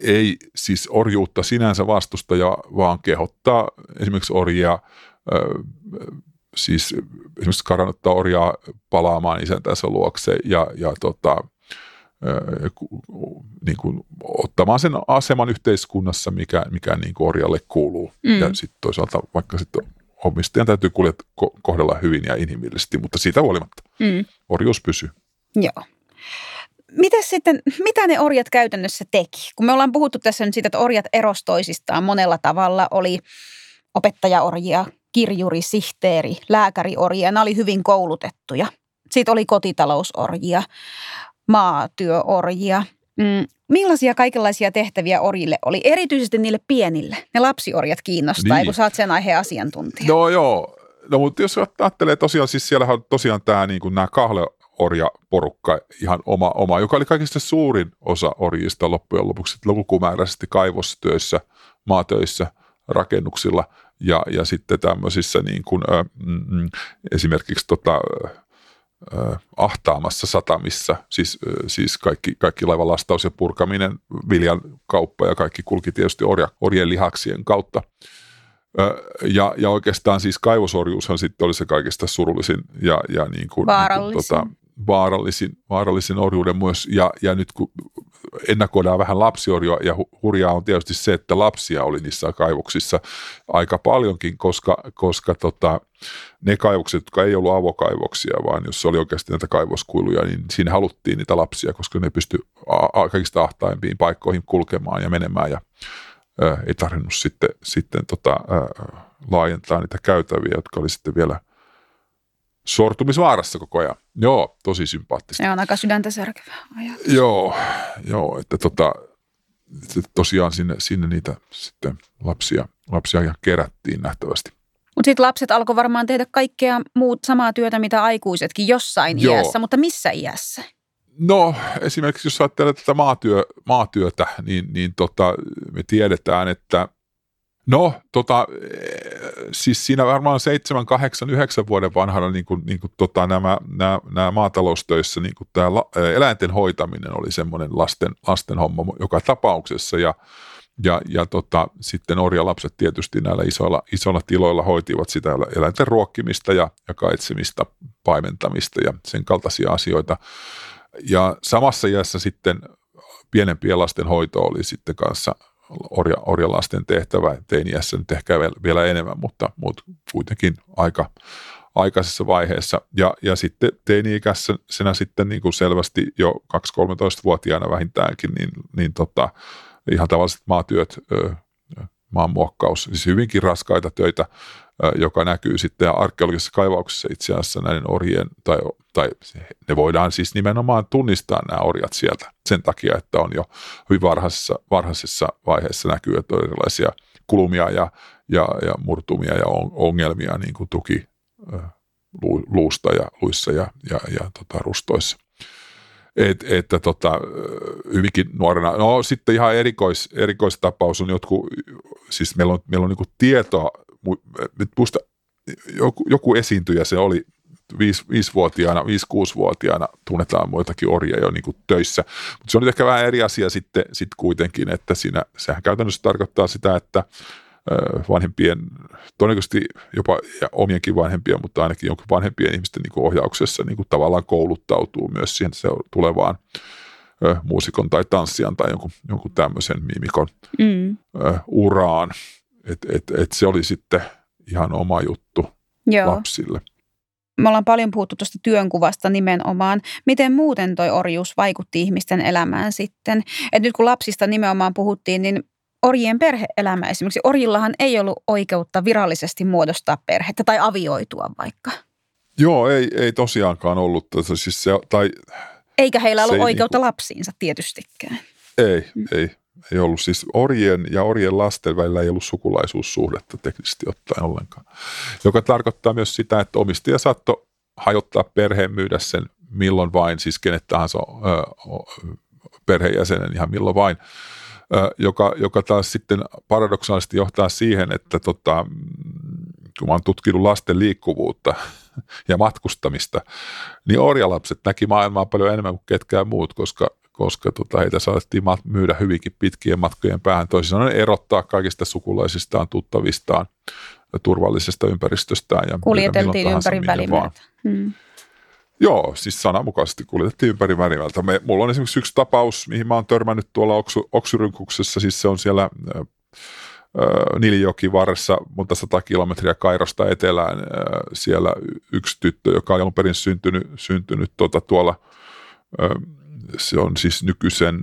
ei siis orjuutta sinänsä vastusta, ja vaan kehottaa esimerkiksi orjia, siis esimerkiksi karannuttaa orjaa palaamaan isäntänsä luokse ja, ja tota, niin kuin, ottamaan sen aseman yhteiskunnassa, mikä, mikä niin kuin orjalle kuuluu. Mm. Ja sitten toisaalta vaikka sitten omistajan täytyy kuljet, kohdella hyvin ja inhimillisesti, mutta siitä huolimatta mm. orjuus pysyy. Joo. Miten sitten, mitä ne orjat käytännössä teki? Kun me ollaan puhuttu tässä nyt siitä, että orjat eros toisistaan monella tavalla, oli opettajaorjia, kirjuri, sihteeri, lääkäriorjia, nämä oli hyvin koulutettuja. Sitten oli kotitalousorjia, maatyöorjia. Mm, millaisia kaikenlaisia tehtäviä orjille oli, erityisesti niille pienille? Ne lapsiorjat kiinnostaa, niin. kun sä oot sen aiheen asiantuntija. No joo, no mutta jos ajattelee tosiaan, siis siellähän on tosiaan tämä, niin kuin nämä kahle orjaporukka, ihan oma, oma, joka oli kaikista suurin osa orjista loppujen lopuksi lukumääräisesti kaivostyössä, maatöissä, rakennuksilla ja, ja sitten tämmöisissä niin kuin, ö, mm, esimerkiksi tota, ö, ahtaamassa satamissa, siis, ö, siis kaikki, kaikki laivalastaus ja purkaminen, viljan kauppa ja kaikki kulki tietysti orja, orjen lihaksien kautta. Ja, ja oikeastaan siis kaivosorjuushan sitten oli se kaikista surullisin ja, ja niin kuin. Niin kuin, tota, vaarallisin, vaarallisin orjuuden myös. Ja, ja nyt kun ennakoidaan vähän lapsiorjua ja hurjaa on tietysti se, että lapsia oli niissä kaivoksissa aika paljonkin, koska, koska tota, ne kaivokset, jotka ei ollut avokaivoksia, vaan jos oli oikeasti näitä kaivoskuiluja, niin siinä haluttiin niitä lapsia, koska ne pysty kaikista ahtaimpiin paikkoihin kulkemaan ja menemään ja ää, ei tarvinnut sitten, sitten tota, ää, laajentaa niitä käytäviä, jotka oli sitten vielä sortumisvaarassa koko ajan. Joo, tosi sympaattista. Ja on aika sydäntä särkevä ajatus. Joo, joo, että tota, tosiaan sinne, sinne niitä sitten lapsia, lapsia ja kerättiin nähtävästi. Mutta sitten lapset alkoi varmaan tehdä kaikkea muut samaa työtä, mitä aikuisetkin jossain Joo. iässä, mutta missä iässä? No esimerkiksi jos ajattelee tätä maatyö, maatyötä, niin, niin tota, me tiedetään, että No, tota, siis siinä varmaan 7, 8, 9 vuoden vanhana niin kuin, niin kuin tota, nämä, nämä, nämä maataloustöissä niin kuin tämä eläinten hoitaminen oli semmoinen lasten, lasten homma joka tapauksessa ja, ja, ja tota, sitten orjalapset tietysti näillä isoilla, isoilla tiloilla hoitivat sitä eläinten ruokkimista ja, ja kaitsemista, paimentamista ja sen kaltaisia asioita. Ja samassa iässä sitten pienempien lasten hoito oli sitten kanssa orja, orjalasten tehtävä, teiniässä nyt ehkä vielä enemmän, mutta, mutta kuitenkin aika aikaisessa vaiheessa. Ja, ja sitten teini-ikäisenä sitten niin kuin selvästi jo 2-13-vuotiaana vähintäänkin, niin, niin tota, ihan tavalliset maatyöt, maanmuokkaus, siis hyvinkin raskaita töitä, joka näkyy sitten arkeologisessa kaivauksessa itse asiassa näiden orjien, tai, tai ne voidaan siis nimenomaan tunnistaa nämä orjat sieltä sen takia, että on jo hyvin varhaisessa, varhaisessa vaiheessa näkyy, että on erilaisia kulumia ja, ja, ja murtumia ja ongelmia niin kuin tuki luusta ja luissa ja, ja, ja tota, rustoissa. Et, että tota, hyvinkin nuorena. No sitten ihan erikois, erikoistapaus on jotkut, siis meillä on, meillä on niin tietoa muista joku, joku esiintyjä se oli viisi, viisivuotiaana, viisi-kuusivuotiaana tunnetaan muitakin orjia jo niin töissä. Mutta se on nyt ehkä vähän eri asia sitten, sitten kuitenkin, että siinä, sehän käytännössä tarkoittaa sitä, että vanhempien, todennäköisesti jopa ja omienkin vanhempien, mutta ainakin jonkun vanhempien ihmisten niin kuin ohjauksessa niin kuin tavallaan kouluttautuu myös siihen se tulevaan muusikon tai tanssijan tai jonkun, jonkun tämmöisen mimikon mm. uraan. Et, et, et se oli sitten ihan oma juttu Joo. lapsille. Me ollaan paljon puhuttu tuosta työnkuvasta nimenomaan. Miten muuten toi orjuus vaikutti ihmisten elämään sitten? Et nyt kun lapsista nimenomaan puhuttiin, niin orjien perheelämä esimerkiksi. Orjillahan ei ollut oikeutta virallisesti muodostaa perhettä tai avioitua vaikka. Joo, ei, ei tosiaankaan ollut. Siis se, tai, Eikä heillä ollut oikeutta niinku, lapsiinsa tietystikään. Ei, mm. ei ei ollut siis orjien ja orjen lasten välillä ei ollut sukulaisuussuhdetta teknisesti ottaen ollenkaan. Joka tarkoittaa myös sitä, että omistaja saattoi hajottaa perheen, myydä sen milloin vain, siis kenet tahansa ö, perheenjäsenen ihan milloin vain, joka, joka taas sitten paradoksaalisesti johtaa siihen, että tota, kun mä oon tutkinut lasten liikkuvuutta ja matkustamista, niin orjalapset näki maailmaa paljon enemmän kuin ketkään muut, koska koska tota, heitä saatettiin myydä hyvinkin pitkien matkojen päähän. Toisin sanoen erottaa kaikista sukulaisistaan, tuttavistaan, turvallisesta ympäristöstään. Ja Kuljeteltiin ympäri välimerta. Hmm. Joo, siis sananmukaisesti kuljetettiin ympäri välimerta. Me, mulla on esimerkiksi yksi tapaus, mihin mä oon törmännyt tuolla Oksu, Oksyrynkuksessa, siis se on siellä äh, Niljoki varressa monta sata kilometriä Kairosta etelään. Siellä yksi tyttö, joka on alun perin syntynyt, syntynyt tuota, tuolla se on siis nykyisen,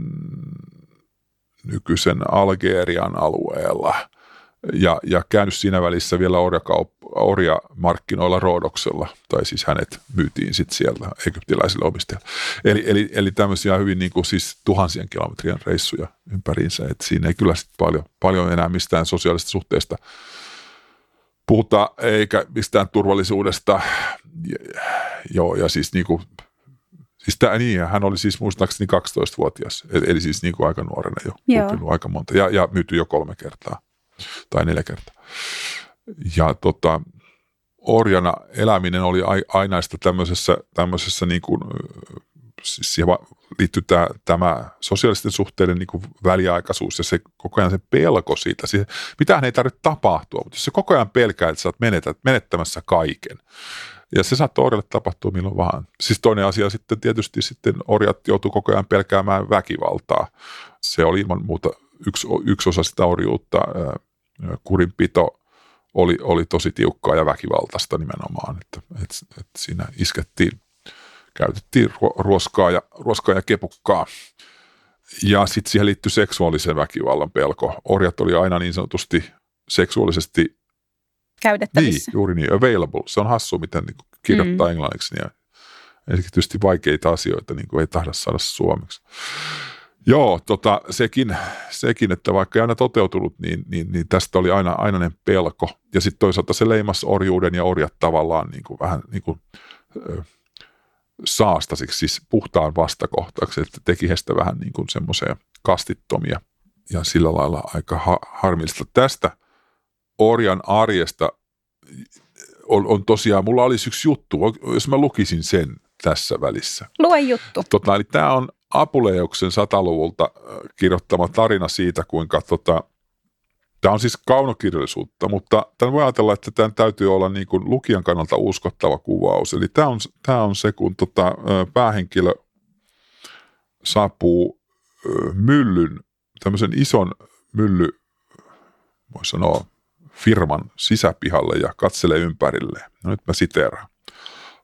nykyisen Algerian alueella ja, ja käynyt siinä välissä vielä orjamarkkinoilla Roodoksella, tai siis hänet myytiin sitten sieltä egyptiläisille omistajille. Eli, eli, eli tämmöisiä hyvin niin kuin siis tuhansien kilometrien reissuja ympäriinsä, että siinä ei kyllä sit paljon, paljon enää mistään sosiaalista suhteesta puhuta, eikä mistään turvallisuudesta. Joo, ja siis niin kuin Siis tämä, niin, hän oli siis muistaakseni 12-vuotias, eli siis niin kuin aika nuorena jo, Joo. aika monta, ja, ja myyty jo kolme kertaa tai neljä kertaa. Ja tota, orjana eläminen oli ainaista tämmöisessä, tämmöisessä niin kuin, siis siihen liittyy tämä, tämä sosiaalisten suhteiden niin kuin väliaikaisuus ja se koko ajan se pelko siitä. Siihen, mitään ei tarvitse tapahtua, mutta jos se koko ajan pelkää, että sä oot menetät, menettämässä kaiken. Ja se saattoi orjalle tapahtua milloin vaan. Siis toinen asia sitten tietysti sitten orjat joutuu koko ajan pelkäämään väkivaltaa. Se oli ilman muuta yksi, yksi osa sitä orjuutta. Kurinpito oli, oli tosi tiukkaa ja väkivaltaista nimenomaan, että, että, että siinä iskettiin, käytettiin ruoskaa ja, ruoskaa ja kepukkaa. Ja sitten siihen liittyi seksuaalisen väkivallan pelko. Orjat oli aina niin sanotusti seksuaalisesti käytettävissä. Niin, juuri niin, available. Se on hassu, miten niin kirjoittaa mm. englanniksi. Ja erityisesti vaikeita asioita niin kuin ei tahda saada suomeksi. Joo, tota, sekin, sekin, että vaikka ei aina toteutunut, niin, niin, niin tästä oli aina ainainen pelko. Ja sitten toisaalta se leimas orjuuden ja orjat tavallaan niin kuin vähän niin kuin, ö, saastasiksi, siis puhtaan vastakohtaksi, että teki heistä vähän niin kuin semmoisia kastittomia ja sillä lailla aika ha- harmillista. Tästä orjan arjesta on, on tosiaan, mulla olisi yksi juttu, jos mä lukisin sen tässä välissä. Lue juttu. Tota, eli tämä on Apuleuksen sataluvulta äh, kirjoittama tarina siitä, kuinka tota, Tämä on siis kaunokirjallisuutta, mutta tämän voi ajatella, että tämän täytyy olla niin kuin lukijan kannalta uskottava kuvaus. Eli tämä on, tämä on se, kun tota, päähenkilö saapuu myllyn, tämmöisen ison mylly, voisi sanoa, firman sisäpihalle ja katselee ympärilleen. No nyt mä siteeraan.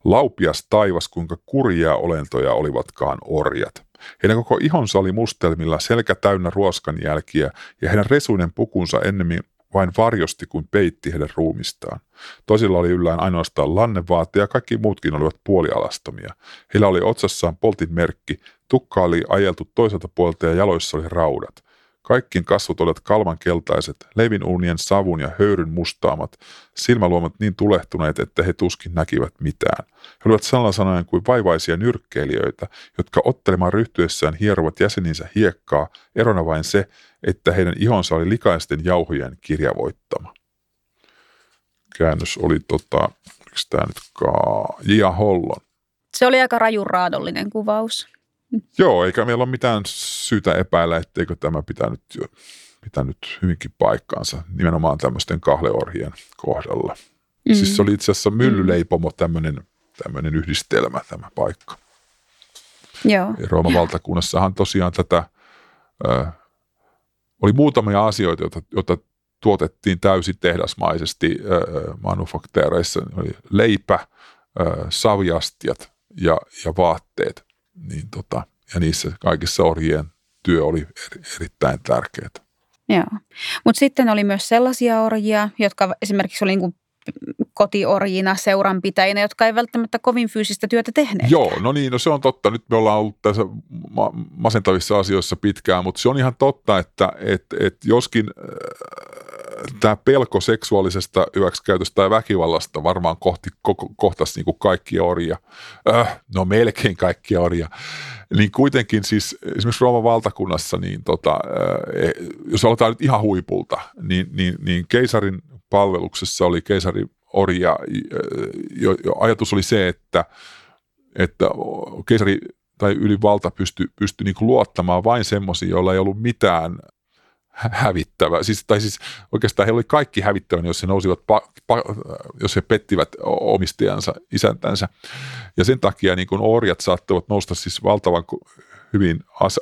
Laupias taivas, kuinka kurjia olentoja olivatkaan orjat. Heidän koko ihonsa oli mustelmilla, selkä täynnä ruoskan jälkiä ja heidän resuinen pukunsa ennemmin vain varjosti kuin peitti heidän ruumistaan. Toisilla oli yllään ainoastaan lannevaate ja kaikki muutkin olivat puolialastomia. Heillä oli otsassaan poltin merkki, tukka oli ajeltu toiselta puolelta ja jaloissa oli raudat. Kaikkien kasvot olivat kalman keltaiset, uunien savun ja höyryn mustaamat, silmäluomat niin tulehtuneet, että he tuskin näkivät mitään. He olivat sanoen kuin vaivaisia nyrkkeilijöitä, jotka ottelemaan ryhtyessään hierovat jäseninsä hiekkaa, erona vain se, että heidän ihonsa oli likaisten jauhojen kirjavoittama. Käännös oli tota, oliko tämä nyt kaa, Jia Hollon. Se oli aika rajuraadollinen kuvaus. Joo, eikä meillä ole mitään syytä epäillä, etteikö tämä pitänyt, pitänyt hyvinkin paikkaansa nimenomaan tämmöisten kahleorhien kohdalla. Mm. Siis se oli itse asiassa myllyleipomo tämmöinen, tämmöinen yhdistelmä tämä paikka. Joo. Ja Rooman valtakunnassahan tosiaan tätä, ö, oli muutamia asioita, joita, joita tuotettiin täysin tehdasmaisesti ö, manufakteereissa. Oli leipä, ö, saviastiat ja, ja vaatteet niin tota, ja niissä kaikissa orjien työ oli eri, erittäin tärkeää. Joo, mutta sitten oli myös sellaisia orjia, jotka esimerkiksi oli niin kotiorjina, seuranpitäjinä, jotka ei välttämättä kovin fyysistä työtä tehneet. Joo, no niin, no se on totta. Nyt me ollaan ollut tässä ma- masentavissa asioissa pitkään, mutta se on ihan totta, että et, et joskin tämä pelko seksuaalisesta hyväksikäytöstä tai väkivallasta varmaan kohti, ko, kohtasi niin kuin kaikkia orjia, äh, no melkein kaikkia orjia, niin kuitenkin siis esimerkiksi Rooman valtakunnassa, niin tota, äh, jos aloitetaan nyt ihan huipulta, niin, niin, niin keisarin palveluksessa oli keisari orja, äh, jo, jo ajatus oli se, että, että keisari tai ylivalta pystyi pysty niin luottamaan vain semmoisiin, joilla ei ollut mitään hävittävä. Siis, tai siis oikeastaan he oli kaikki hävittävän, jos he nousivat, pa, pa, jos he pettivät omistajansa, isäntänsä. Ja sen takia niin kuin orjat saattavat nousta siis valtavan hyvin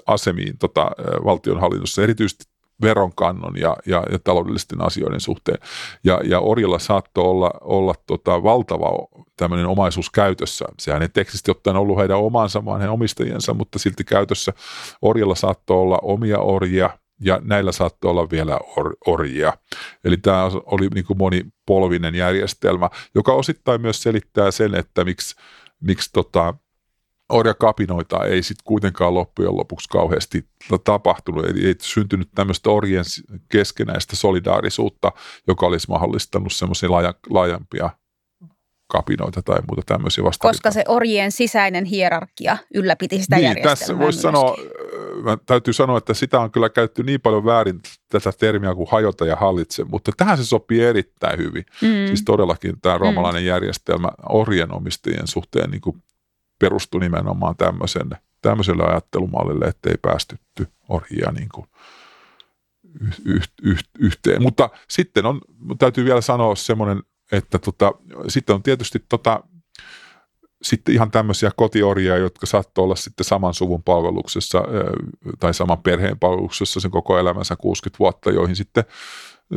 asemiin tota, valtionhallinnossa, erityisesti veronkannon ja, ja, ja taloudellisten asioiden suhteen. Ja, ja Orjalla saattoi olla, olla tota valtava tämmöinen omaisuus käytössä. Sehän ei tekstisesti ottaen ollut heidän omansa, vaan heidän omistajiensa, mutta silti käytössä Orjalla saattoi olla omia orjia, ja näillä saattoi olla vielä or, orjia. Eli tämä oli niin kuin monipolvinen järjestelmä, joka osittain myös selittää sen, että miksi, miksi tota, orjakapinoita ei sitten kuitenkaan loppujen lopuksi kauheasti tapahtunut. Eli ei syntynyt tämmöistä orjien keskenäistä solidaarisuutta, joka olisi mahdollistanut semmoisia laajempia kapinoita tai muuta tämmöisiä vastaavia. Koska se orjien sisäinen hierarkia ylläpiti sitä niin, tässä voisi sanoa, mä täytyy sanoa, että sitä on kyllä käytetty niin paljon väärin tätä termiä kuin hajota ja hallitse, mutta tähän se sopii erittäin hyvin. Mm. Siis todellakin tämä roomalainen mm. järjestelmä orjen omistajien suhteen niin kuin perustui nimenomaan tämmöiselle, tämmöiselle ajattelumallille, ettei päästytty orjia niin kuin yh, yh, yhteen. Mutta sitten on, täytyy vielä sanoa semmoinen, että tota, sitten on tietysti tota, sitten ihan tämmöisiä kotiorjia, jotka saattoi olla sitten saman suvun palveluksessa tai saman perheen palveluksessa sen koko elämänsä 60 vuotta, joihin sitten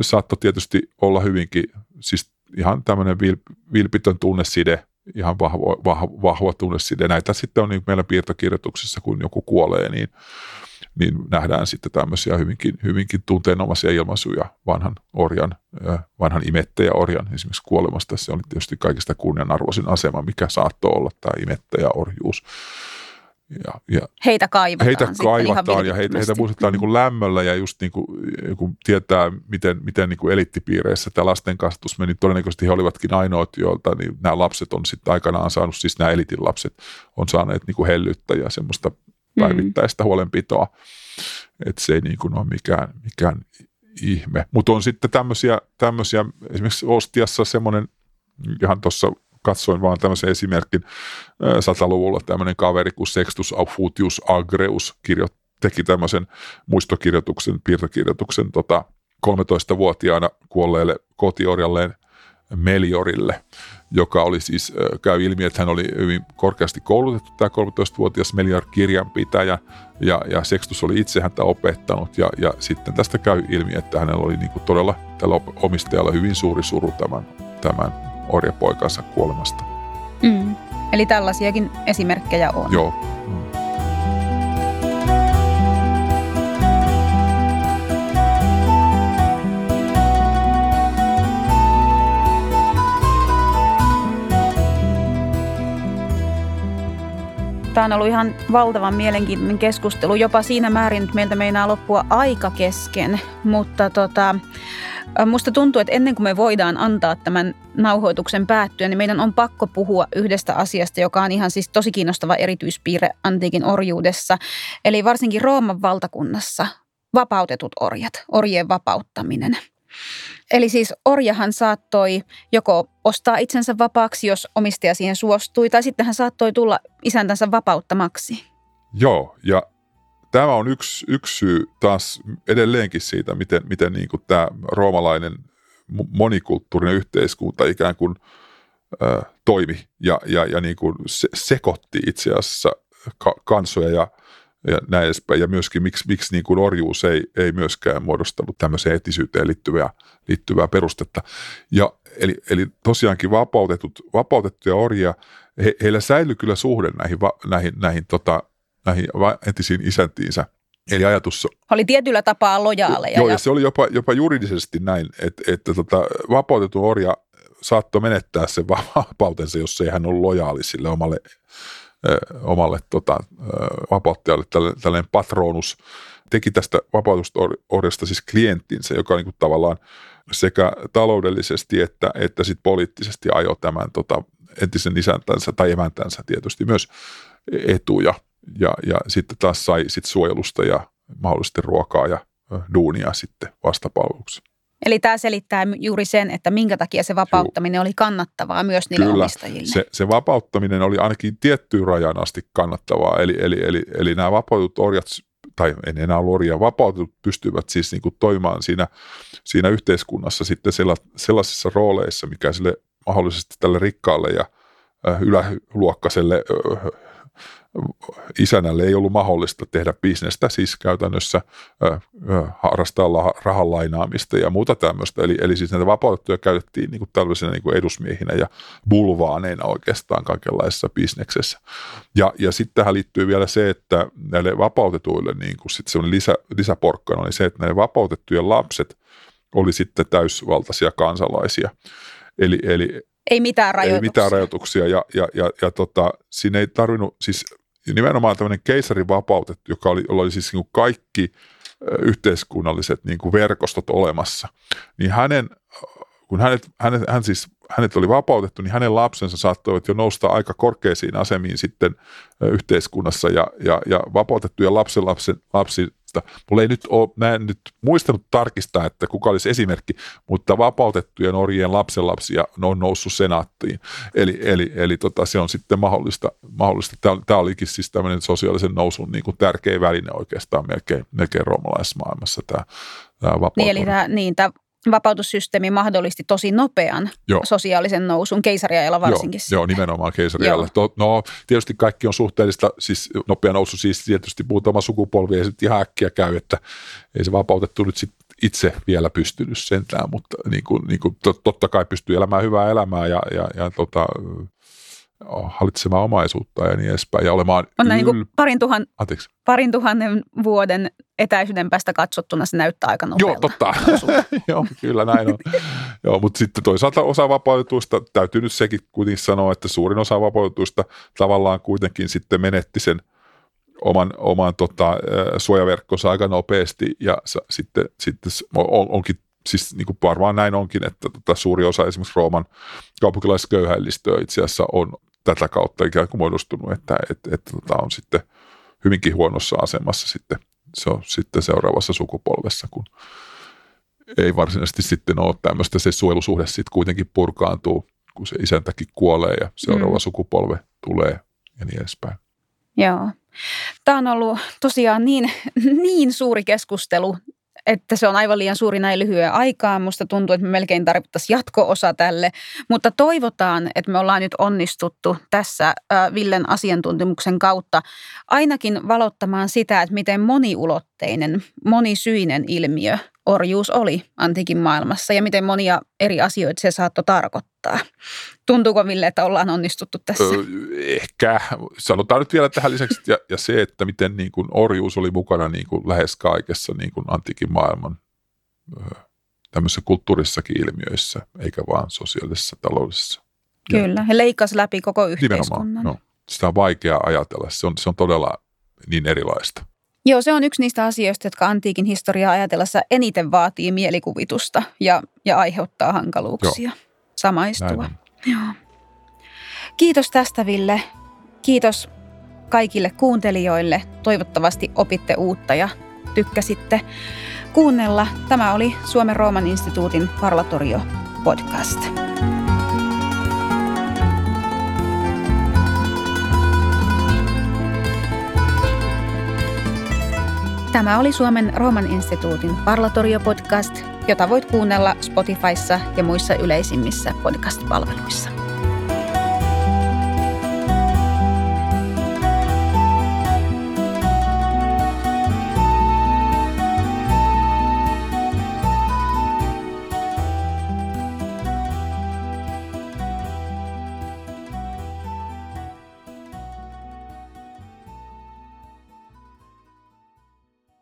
saattoi tietysti olla hyvinkin, siis ihan tämmöinen vil, vilpitön tunneside, ihan vahva, vahva, vahva tunneside. Näitä sitten on niin meillä piirtokirjoituksissa, kun joku kuolee, niin niin nähdään sitten tämmöisiä hyvinkin, hyvinkin tunteenomaisia ilmaisuja vanhan orjan, vanhan imettäjä orjan esimerkiksi kuolemasta. Se oli tietysti kaikista kunnianarvoisin asema, mikä saattoi olla tämä imettäjäorjuus. Ja, ja heitä kaivataan Heitä kaivataan ja heitä, heitä muistetaan niin kuin lämmöllä ja just niin kuin, kun tietää, miten, miten niin kuin elittipiireissä tämä lasten kasvatus meni. Todennäköisesti he olivatkin ainoat, joilta niin nämä lapset on sitten aikanaan saanut, siis nämä elitin lapset on saaneet niin kuin hellyttä ja semmoista Mm. päivittäistä huolenpitoa. Että se ei niin kuin ole mikään, mikään ihme. Mutta on sitten tämmöisiä, tämmöisiä, esimerkiksi Ostiassa semmoinen, ihan tuossa katsoin vaan tämmöisen esimerkin, sataluvulla tämmöinen kaveri kuin Sextus Aufutius Agreus kirjo, teki tämmöisen muistokirjoituksen, piirtokirjoituksen tota, 13-vuotiaana kuolleelle kotiorjalleen Meliorille, joka oli siis, käy ilmi, että hän oli hyvin korkeasti koulutettu, tämä 13-vuotias Melior kirjanpitäjä, ja, ja Sextus oli itse häntä opettanut, ja, ja sitten tästä käy ilmi, että hänellä oli niin kuin todella tällä omistajalla hyvin suuri suru tämän, tämän orjapoikansa kuolemasta. Mm. Eli tällaisiakin esimerkkejä on. Joo. Tämä on ollut ihan valtavan mielenkiintoinen keskustelu. Jopa siinä määrin, että meiltä meinaa loppua aika kesken. Mutta tota, musta tuntuu, että ennen kuin me voidaan antaa tämän nauhoituksen päättyä, niin meidän on pakko puhua yhdestä asiasta, joka on ihan siis tosi kiinnostava erityispiirre antiikin orjuudessa. Eli varsinkin Rooman valtakunnassa vapautetut orjat, orjien vapauttaminen. Eli siis orjahan saattoi joko ostaa itsensä vapaaksi, jos omistaja siihen suostui, tai sitten hän saattoi tulla isäntänsä vapauttamaksi. Joo, ja tämä on yksi, yksi syy taas edelleenkin siitä, miten, miten niin kuin tämä roomalainen monikulttuurinen yhteiskunta ikään kuin äh, toimi ja, ja, ja niin kuin se, sekoitti itse asiassa ka- kansoja ja ja näin edespäin. Ja myöskin miksi, miksi niin kuin orjuus ei, ei myöskään muodostanut tämmöiseen eettisyyteen liittyvää, liittyvää perustetta. Ja, eli, eli tosiaankin vapautetut, vapautettuja orjia, he, heillä säilyi kyllä suhde näihin, näihin, näihin, tota, näihin entisiin isäntiinsä. Eli ajatus... Oli tietyllä tapaa lojaaleja. Joo, ja, ja se oli jopa, jopa juridisesti näin, että, että tota, vapautettu orja saattoi menettää sen vapautensa, jos ei hän ollut lojaali sille omalle omalle tota, vapauttajalle tällainen patronus, teki tästä vapautusorjasta siis klienttinsä, joka niin kuin tavallaan sekä taloudellisesti että, että sit poliittisesti ajoi tämän tota, entisen isäntänsä tai emäntänsä tietysti myös etuja. Ja, ja sitten taas sai sit suojelusta ja mahdollisesti ruokaa ja duunia sitten vastapalveluksi. Eli tämä selittää juuri sen, että minkä takia se vapauttaminen oli kannattavaa myös niille Kyllä, omistajille. Se, se vapauttaminen oli ainakin tiettyyn rajan asti kannattavaa. Eli, eli, eli, eli nämä vapautut orjat, tai en enää ollut orjia, vapautetut pystyvät siis niin kuin toimimaan siinä, siinä yhteiskunnassa sitten sellaisissa rooleissa, mikä sille mahdollisesti tälle rikkaalle ja yläluokkaiselle isänälle ei ollut mahdollista tehdä bisnestä, siis käytännössä ö, harrastaa rahan lainaamista ja muuta tämmöistä. Eli, eli siis näitä vapautettuja käytettiin niin kuin tällaisena niin kuin edusmiehinä ja bulvaaneina oikeastaan kaikenlaisessa bisneksessä. Ja, ja sitten tähän liittyy vielä se, että näille vapautetuille niin kuin sit lisä, lisäporkkana oli se, että näille vapautettujen lapset oli sitten täysvaltaisia kansalaisia. Eli, eli ei mitään rajoituksia. Ei mitään rajoituksia ja, ja, ja, ja tota, siinä ei tarvinnut, siis nimenomaan tämmöinen keisarin vapautettu, joka oli, jolla oli siis niin kuin kaikki yhteiskunnalliset niin kuin verkostot olemassa, niin hänen kun hänet, hänet, hän siis, hänet oli vapautettu, niin hänen lapsensa saattoivat jo nousta aika korkeisiin asemiin sitten yhteiskunnassa ja, ja, ja vapautettuja lapsen, lapsen, lapsi, Mulla ei nyt ole, mä en nyt muistanut tarkistaa, että kuka olisi esimerkki, mutta vapautettujen orjien lapsenlapsia ne on noussut senaattiin. Eli, eli, eli tota, se on sitten mahdollista. mahdollista. Tämä, olikin siis tämmöinen sosiaalisen nousun niin kuin tärkein väline oikeastaan melkein, melkein roomalaisessa maailmassa tämä, tämä Niin, eli tämä, niin, tämä vapautussysteemi mahdollisti tosi nopean joo. sosiaalisen nousun keisariajalla varsinkin. Joo, joo nimenomaan keisariajalla. To, no tietysti kaikki on suhteellista, siis nopea nousu siis tietysti muutama sukupolvi ei sitten ihan äkkiä käy, että ei se vapautettu nyt sit itse vielä pystynyt sentään, mutta niin kuin, niin kuin, totta kai pystyy elämään hyvää elämää ja, ja, ja tota, hallitsemaan omaisuutta ja niin edespäin. Ja olemaan on yl... niin parin, tuhan, parin tuhannen vuoden etäisyyden päästä katsottuna se näyttää aika nopealta. Joo, totta. Joo, kyllä näin on. Joo, mutta sitten toisaalta osa vapautuista, täytyy nyt sekin kuitenkin sanoa, että suurin osa vapautuista tavallaan kuitenkin sitten menetti sen oman, oman tota, suojaverkkonsa aika nopeasti ja sitten, sitten on, onkin siis niin kuin varmaan näin onkin, että tota, suuri osa esimerkiksi Rooman kaupunkilaisköyhäillistöä itse asiassa on tätä kautta ikään kuin muodostunut, että, että, että tota on sitten hyvinkin huonossa asemassa sitten, se on sitten seuraavassa sukupolvessa, kun ei varsinaisesti sitten ole tämmöistä, se suojelusuhde sitten kuitenkin purkaantuu, kun se isäntäkin kuolee ja seuraava mm. sukupolve tulee ja niin edespäin. Joo. Tämä on ollut tosiaan niin, niin suuri keskustelu että se on aivan liian suuri näin lyhyen aikaan. Musta tuntuu, että me melkein tarvittaisiin jatko-osa tälle, mutta toivotaan, että me ollaan nyt onnistuttu tässä Villen asiantuntemuksen kautta ainakin valottamaan sitä, että miten moniulotteinen, monisyinen ilmiö orjuus oli antiikin maailmassa ja miten monia eri asioita se saattoi tarkoittaa. Tuntuuko Ville, että ollaan onnistuttu tässä? Öö, ehkä. Sanotaan nyt vielä tähän lisäksi, ja, ja se, että miten niin kuin orjuus oli mukana niin kuin lähes kaikessa niin kuin antiikin maailman öö, tämmöisissä kulttuurissakin ilmiöissä, eikä vaan sosiaalisessa taloudellisessa. Kyllä, ja leikkasi läpi koko yhteiskunnan. Nimenomaan, no. Sitä on vaikea ajatella, se on, se on todella niin erilaista. Joo, se on yksi niistä asioista, jotka antiikin historiaa ajatellessa eniten vaatii mielikuvitusta ja, ja aiheuttaa hankaluuksia Joo. samaistua. Joo. Kiitos tästä, Ville. Kiitos kaikille kuuntelijoille. Toivottavasti opitte uutta ja tykkäsitte kuunnella. Tämä oli Suomen Rooman instituutin Parlatorio Tämä oli Suomen Rooman instituutin Parlatorio-podcast, jota voit kuunnella Spotifyssa ja muissa yleisimmissä podcast-palveluissa.